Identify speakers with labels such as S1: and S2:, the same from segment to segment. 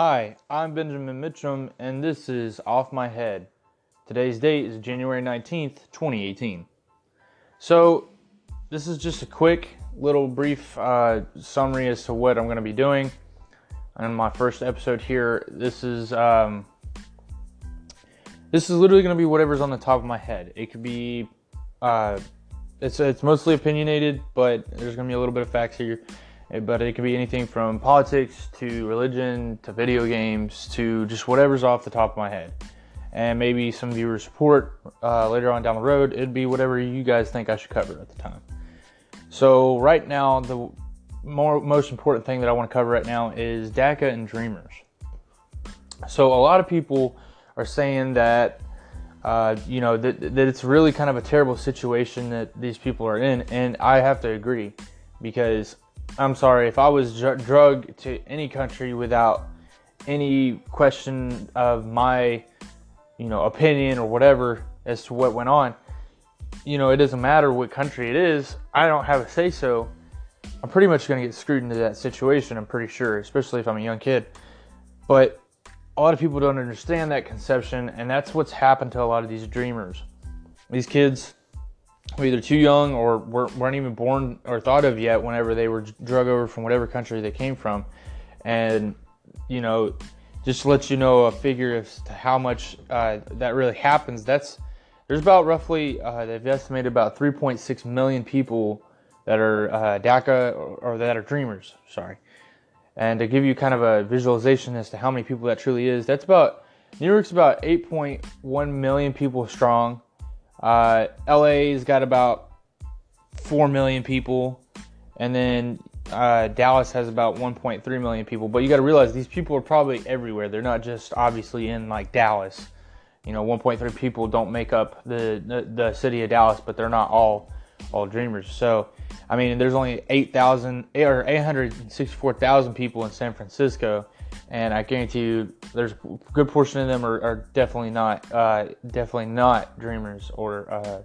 S1: Hi, I'm Benjamin Mitchum, and this is Off My Head. Today's date is January 19th, 2018. So, this is just a quick, little brief uh, summary as to what I'm going to be doing on my first episode here. This is um, this is literally going to be whatever's on the top of my head. It could be uh, it's it's mostly opinionated, but there's going to be a little bit of facts here. Eh, but it could be anything from politics to religion to video games to just whatever's off the top of my head. And maybe some viewer support uh, later on down the road. It'd be whatever you guys think I should cover at the time. So, right now, the more, most important thing that I want to cover right now is DACA and Dreamers. So, a lot of people are saying that uh, you know that, that it's really kind of a terrible situation that these people are in, and I have to agree because I'm sorry, if I was dr- drugged to any country without any question of my, you know, opinion or whatever as to what went on, you know, it doesn't matter what country it is. I don't have a say so. I'm pretty much going to get screwed into that situation, I'm pretty sure, especially if I'm a young kid. But a lot of people don't understand that conception, and that's what's happened to a lot of these dreamers. These kids were either too young or weren't even born or thought of yet whenever they were drug over from whatever country they came from. And, you know, just to let you know a figure as to how much uh, that really happens, that's there's about roughly, uh, they've estimated about 3.6 million people that are uh, DACA or, or that are dreamers, sorry. And to give you kind of a visualization as to how many people that truly is, that's about, New York's about 8.1 million people strong. Uh, LA's got about 4 million people. And then uh, Dallas has about 1.3 million people. But you got to realize these people are probably everywhere. They're not just obviously in like Dallas. You know, 1.3 people don't make up the, the, the city of Dallas, but they're not all all dreamers. So, I mean, there's only 8,000 or 864,000 people in San Francisco, and I guarantee you, there's a good portion of them are, are definitely not, uh, definitely not dreamers or uh,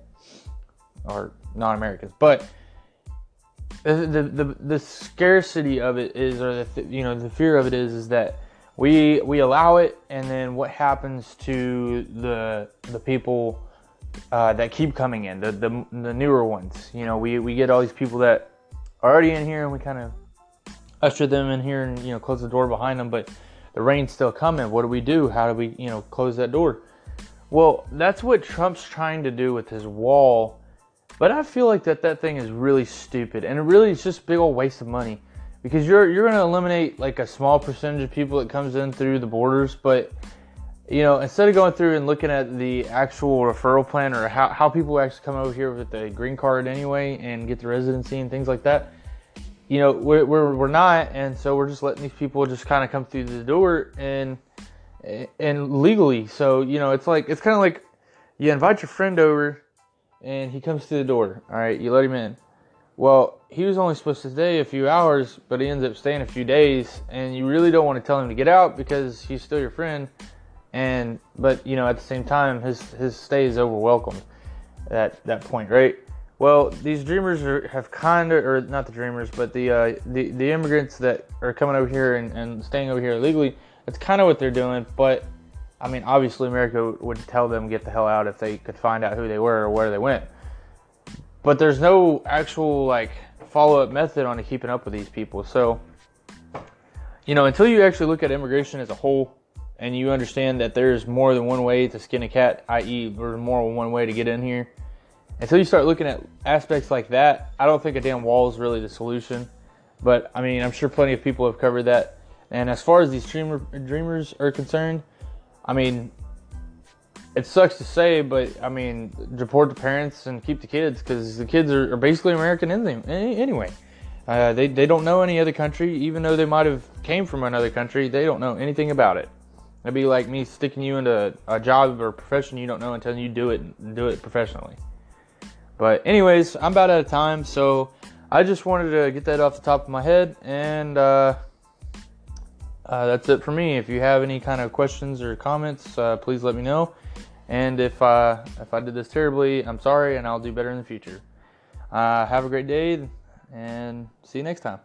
S1: or non-Americans. But the, the, the the scarcity of it is, or the you know the fear of it is, is that we we allow it, and then what happens to the the people uh, that keep coming in, the, the the newer ones. You know, we we get all these people that are already in here, and we kind of usher them in here and you know close the door behind them. But the rain's still coming. What do we do? How do we you know close that door? Well, that's what Trump's trying to do with his wall. But I feel like that that thing is really stupid, and it really is just a big old waste of money because you're you're going to eliminate like a small percentage of people that comes in through the borders, but you know, instead of going through and looking at the actual referral plan or how, how people actually come over here with the green card anyway and get the residency and things like that, you know, we're, we're, we're not. And so we're just letting these people just kind of come through the door and, and legally. So, you know, it's like, it's kind of like you invite your friend over and he comes to the door. All right, you let him in. Well, he was only supposed to stay a few hours, but he ends up staying a few days. And you really don't want to tell him to get out because he's still your friend and but you know at the same time his his stay is overwhelmed at that point, right? Well, these dreamers are, have kind of, or not the dreamers, but the uh, the the immigrants that are coming over here and, and staying over here illegally. That's kind of what they're doing. But I mean, obviously, America would tell them get the hell out if they could find out who they were or where they went. But there's no actual like follow up method on keeping up with these people. So, you know, until you actually look at immigration as a whole and you understand that there's more than one way to skin a cat, i.e., there's more than one way to get in here. Until you start looking at aspects like that, I don't think a damn wall is really the solution. But I mean, I'm sure plenty of people have covered that. And as far as these dreamer, dreamers are concerned, I mean, it sucks to say, but I mean, deport the parents and keep the kids because the kids are, are, basically American anyway. Uh, they, they don't know any other country, even though they might have came from another country. They don't know anything about it. It'd be like me sticking you into a job or profession you don't know until you do it and do it professionally. But anyways, I'm about out of time, so I just wanted to get that off the top of my head, and uh, uh, that's it for me. If you have any kind of questions or comments, uh, please let me know. And if uh, if I did this terribly, I'm sorry, and I'll do better in the future. Uh, have a great day, and see you next time.